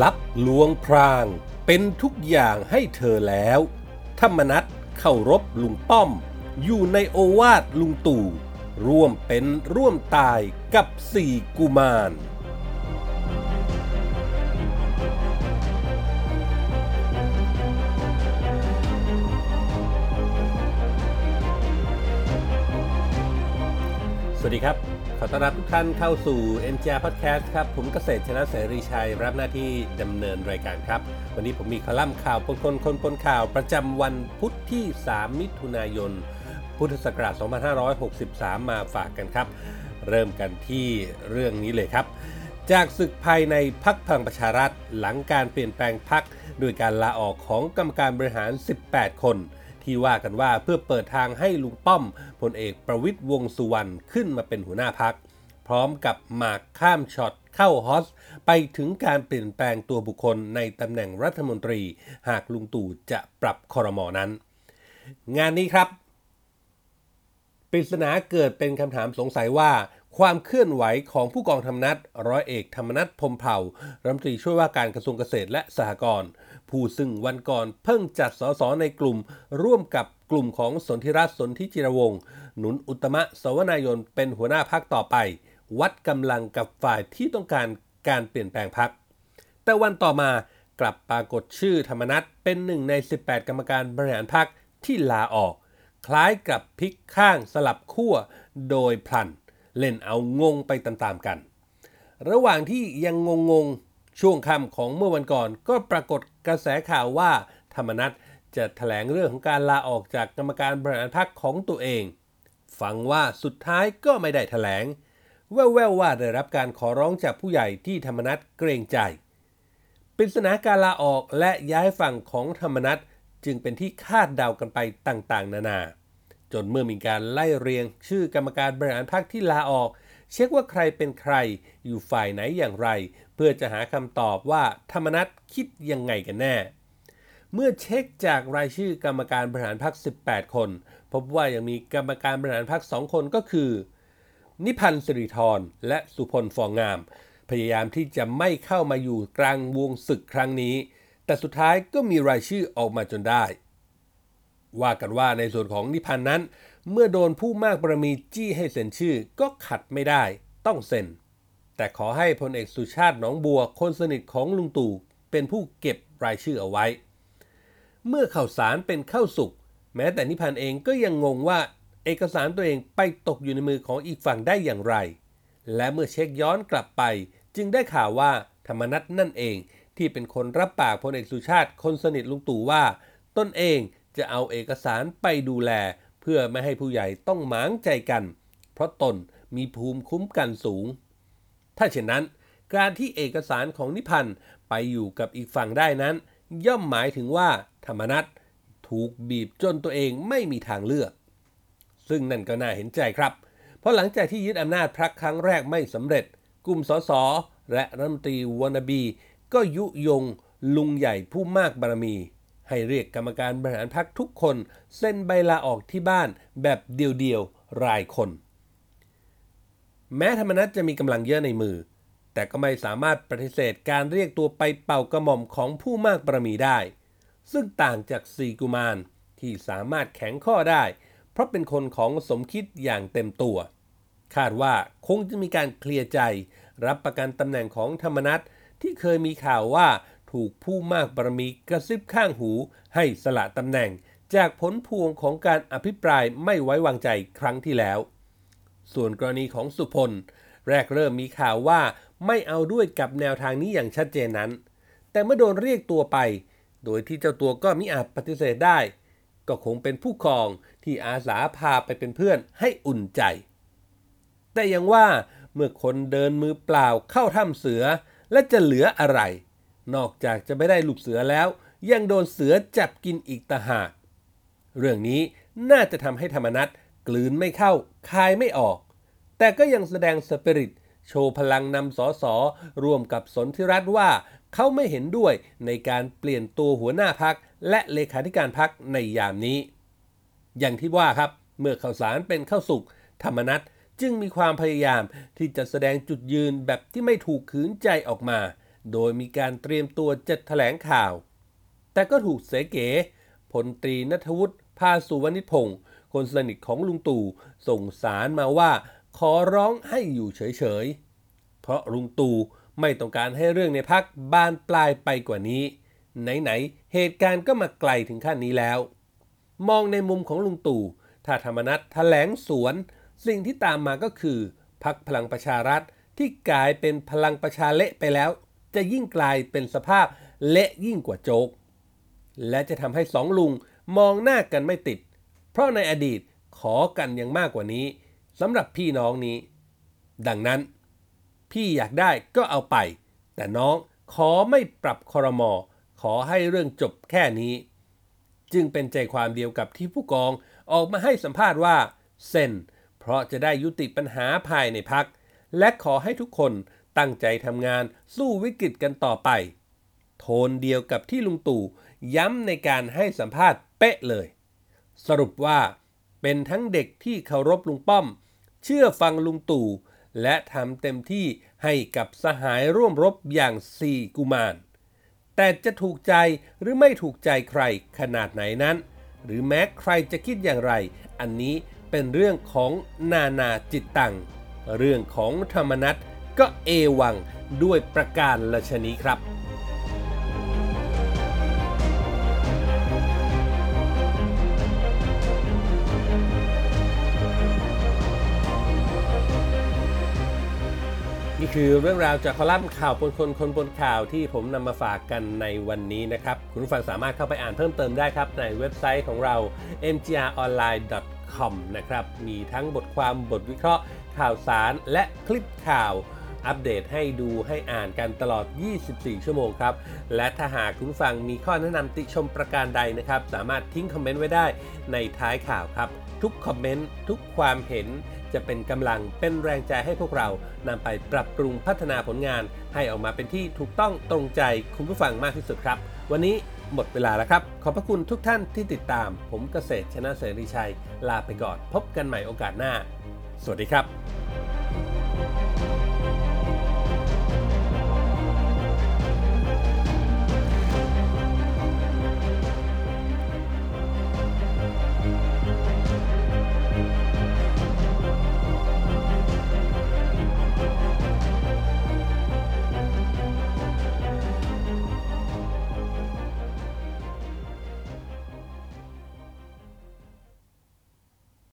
ลับลวงพราง เป็นทุกอย่างให้เธอแล้ว ธรรมนัตเข้ารบลุงป้อม อยู่ในโอวาทลุงตู่ ร่วมเป็นร่วมตายกับสี่กุมาร สวัสดีครับ อต้อนรับทุกท่านเข้าสู่ NGR Podcast ครับ ผมเกษตรชนะเสรีชัย รับหน้าที่ดำเนินรายการครับ วันนี้ผมมีคอลัมน์ข่าวปนคนคนปนข่าว ประจำวันพุธที่ 3 มิถุนายน พุทธศักราช 2563 มาฝากกันครับ เริ่มกันที่เรื่องนี้เลยครับ จากศึกภายในพักพลังประชารัฐหลังการเปลี่ยนแปลงพักโดยการลาออกของกรรมการบริหาร 18 คน ที่ว่ากันว่าเพื่อเปิดทางให้ลุงป้อมพลเอกประวิตยวงสุวรรณขึ้นมาเป็นหัวหน้าพัก พร้อมกับหมากข้ามช็อตเข้าฮอสไปถึงการเปลี่ยนแปลงตัวบุคคลในตำแหน่งรัฐมนตรี หากลุงตู่จะปรับคอรมอนั้น งานนี้ครับปริศนาเกิดเป็นคำถามสงสัยว่า ความเคลื่อนไหวของผู้กองธรรมนัฐร้อยเอกธรรมนัฐพมเผ่ารัฐมนตรีช่วยว่าการกระทรวงเกษตรและสหกรณ์ ผู้ซึ่งวันก่อนเพิ่งจัดสสในกลุ่ม ร่วมกับกลุ่มของสนธิรัตน์สนธิจิรวงศ์หนุนอุตมะสวนายนเป็นหัวหน้าพักต่อไป วัดกำลังกับฝ่ายที่ต้องการการเปลี่ยนแปลงพัก แต่วันต่อมากลับปรากฏชื่อธรรมนัฐเป็นหนึ่งใน 18 กรรมการบริหารพักที่ลาออก คล้ายกับพลิกข้างสลับขั้วโดยพลัน เล่นเอางงไปตามๆกัน ระหว่างที่ยังงงๆช่วงค่ำของเมื่อวันก่อนก็ปรากฏ กระแสข่าวว่าธรรมนัฐจะแถลงเรื่องของการลาออกจากกรรมการบริหารพักของตัวเอง ฟังว่าสุดท้ายก็ไม่ได้แถลง แว่วๆว่าได้รับการขอร้องจากผู้ใหญ่ที่ธรรมนัฐเกรงใจปริศนาการลาออกและย้ายฝั่งของธรรมนัฐจึงเป็นที่คาดเดากันไปต่างๆ นานา จนเมื่อมีการไล่เรียงชื่อกรรมการบริหารพรรคที่ลาออก เช็คว่าใครเป็นใคร อยู่ฝ่ายไหนอย่างไร เพื่อจะหาคำตอบว่าธรรมนัฐคิดยังไงกันแน่ เมื่อเช็คจากรายชื่อกรรมการบริหารพรรค18 คน พบว่ายังมีกรรมการบริหารพรรค2คนก็คือ นิพันธ์สิริธรและสุพลฟองงาม พยายามที่จะไม่เข้ามาอยู่กลางวงศึกครั้งนี้ แต่สุดท้ายก็มีรายชื่อออกมาจนได้ ว่ากันว่าในส่วนของนิพันธ์นั้น เมื่อโดนผู้มากบารมีจี้ให้เซ็นชื่อก็ขัดไม่ได้ต้องเซ็น แต่ขอให้พลเอกสุชาติหนองบัวคนสนิทของลุงตู่เป็นผู้เก็บรายชื่อเอาไว้ เมื่อข่าวสารเป็นเข้าสุกแม้แต่นิพันธ์เองก็ยังงงว่าเอกสารตัวเองไปตกอยู่ในมือของอีกฝั่งได้อย่างไร และเมื่อเช็คย้อนกลับไป จึงได้ข่าวว่าธรรมนัตนั่นเองที่เป็นคนรับปากพลเอกสุชาติคนสนิทลุงตู่ว่า ตนเอง จะเอาเอกสารไปดูแล เพื่อไม่ให้ผู้ใหญ่ต้องหมางใจกัน เพราะตนมีภูมิคุ้มกันสูง ถ้าเช่นนั้น การที่เอกสารของนิพันธ์ไปอยู่กับอีกฝั่งได้นั้น ย่อมหมายถึงว่าธรรมนัตถูกบีบจนตัวเองไม่มีทางเลือก ซึ่งนั่นก็น่าเห็นใจครับ เพราะหลังจากที่ยึดอำนาจพรรคครั้งแรกไม่สำเร็จ กลุ่มสสและรัฐมนตรีวานาบี ก็ยุยงลุงใหญ่ผู้มากบารมี ให้เรียกกรรมการบริหารพรรคทุกคนเซ็นใบลาออกที่บ้านแบบเดียวๆรายคน แม้ธรรมนัตจะมีกำลังเยอะในมือ แต่ก็ไม่สามารถปฏิเสธการเรียกตัวไปเป่ากระหม่อมของผู้มากบารมีได้ ซึ่งต่างจากสีกุมารที่สามารถแข็งข้อได้ เพราะเป็นคนของสมคิดอย่างเต็มตัว คาดว่าคงจะมีการเคลียร์ใจ รับประกันตำแหน่งของธรรมนัตที่เคยมีข่าวว่า ถูกผู้มากบารมีกระซิบข้างหูให้สละตำแหน่ง จากผลพวงของการอภิปรายไม่ไว้วางใจครั้งที่แล้ว ส่วนกรณีของสุพล แรกเริ่มมีข่าวว่าไม่เอาด้วยกับแนวทางนี้อย่างชัดเจนนั้น แต่เมื่อโดนเรียกตัวไป โดยที่เจ้าตัวก็มิอาจปฏิเสธได้ ก็คงเป็นผู้ครองที่อาสาพาไปเป็นเพื่อนให้อุ่นใจ แต่ยังว่าเมื่อคนเดินมือเปล่าเข้าถ้ำเสือและจะเหลืออะไร นอกจากจะไม่ได้ลูกเสือแล้ว ยังโดนเสือจับกินอีกตาหาก เรื่องนี้น่าจะทำให้ธรรมนัตกลืนไม่เข้า คายไม่ออก แต่ก็ยังแสดงสปิริต โชว์พลังนำสอสอร่วมกับสนธิรัตว่า เขาไม่เห็นด้วยในการเปลี่ยนตัวหัวหน้าพัก และเลขาธิการพักในยามนี้ อย่างที่ว่าครับ เมื่อข่าวสารเป็นข้าวสุกธรรมนัตจึงมีความพยายามที่จะแสดงจุดยืนแบบที่ไม่ถูกขืนใจออกมา โดยมีการเตรียมตัวจะแถลงข่าว แต่ก็ถูกเสเก๋พลตรีนัทวุฒิภาสุวรรณิพงศ์คนสนิทของลุงตู่ส่งสารมาว่า ขอร้องให้อยู่เฉยๆ เพราะลุงตู่ไม่ต้องการให้เรื่องในพักบานปลายไปกว่านี้ ไหนๆ เหตุการณ์ก็มาไกลถึงขั้นนี้แล้ว มองในมุมของลุงตู่ถ้าธรรมนัตแถลงสวน สิ่งที่ตามมาก็คือพักพลังประชารัฐที่กลายเป็นพลังประชาเละไปแล้ว จะยิ่งกลายเป็นสภาพเละยิ่งกว่าโจกและจะทำให้สองลุงมองหน้ากันไม่ติด เพราะในอดีตขอกันยังมากกว่านี้สำหรับพี่น้องนี้ ดังนั้น พี่อยากได้ก็เอาไป แต่น้องขอไม่ปรับคอรมอขอให้เรื่องจบแค่นี้ จึงเป็นใจความเดียวกับที่ผู้กองออกมาให้สัมภาษณ์ว่าเซ็นเพราะจะได้ยุติปัญหาภายในพัก และขอให้ทุกคน ตั้งใจทำงานสู้วิกฤตกันต่อไป โทนเดียวกับที่ลุงตู่ย้ำในการให้สัมภาษณ์เป๊ะเลย สรุปว่า เป็นทั้งเด็กที่เคารพลุงป้อม เชื่อฟังลุงตู่ และทำเต็มที่ให้กับสหายร่วมรบอย่างสี่กุมาร แต่จะถูกใจหรือไม่ถูกใจใครขนาดไหนนั้น หรือแม้ใครจะคิดอย่างไร อันนี้เป็นเรื่องของนานาจิตตัง เรื่องของธรรมนัต ก็เอวังด้วยประการละชนีครับนี่คือเรื่องราวจากคอลัมน์ข่าวปนคนคนบนข่าวที่ผมนำมาฝากกันในวันนี้นะครับ คุณผู้ฟังสามารถเข้าไปอ่านเพิ่มเติมได้ครับ ในเว็บไซต์ของเรา mgronline.com นะครับ มีทั้งบทความบทวิเคราะห์ ข่าวสารและคลิปข่าว อัปเดตให้ดูให้อ่านกันตลอด 24 ชั่วโมงครับ และถ้าหากคุณผู้ฟังมีข้อแนะนำติชมประการใดนะครับ สามารถทิ้งคอมเมนต์ไว้ได้ในท้ายข่าวครับ ทุกคอมเมนต์ทุกความเห็นจะเป็นกำลังเป็นแรงใจให้พวกเรานำไปปรับปรุงพัฒนาผลงาน ให้ออกมาเป็นที่ถูกต้องตรงใจคุณผู้ฟังมากที่สุดครับ วันนี้หมดเวลาแล้วครับ ขอบพระคุณทุกท่านที่ติดตาม ผมเกษตรชนะเสรีชัย ลาไปก่อน พบกันใหม่โอกาสหน้า สวัสดีครับ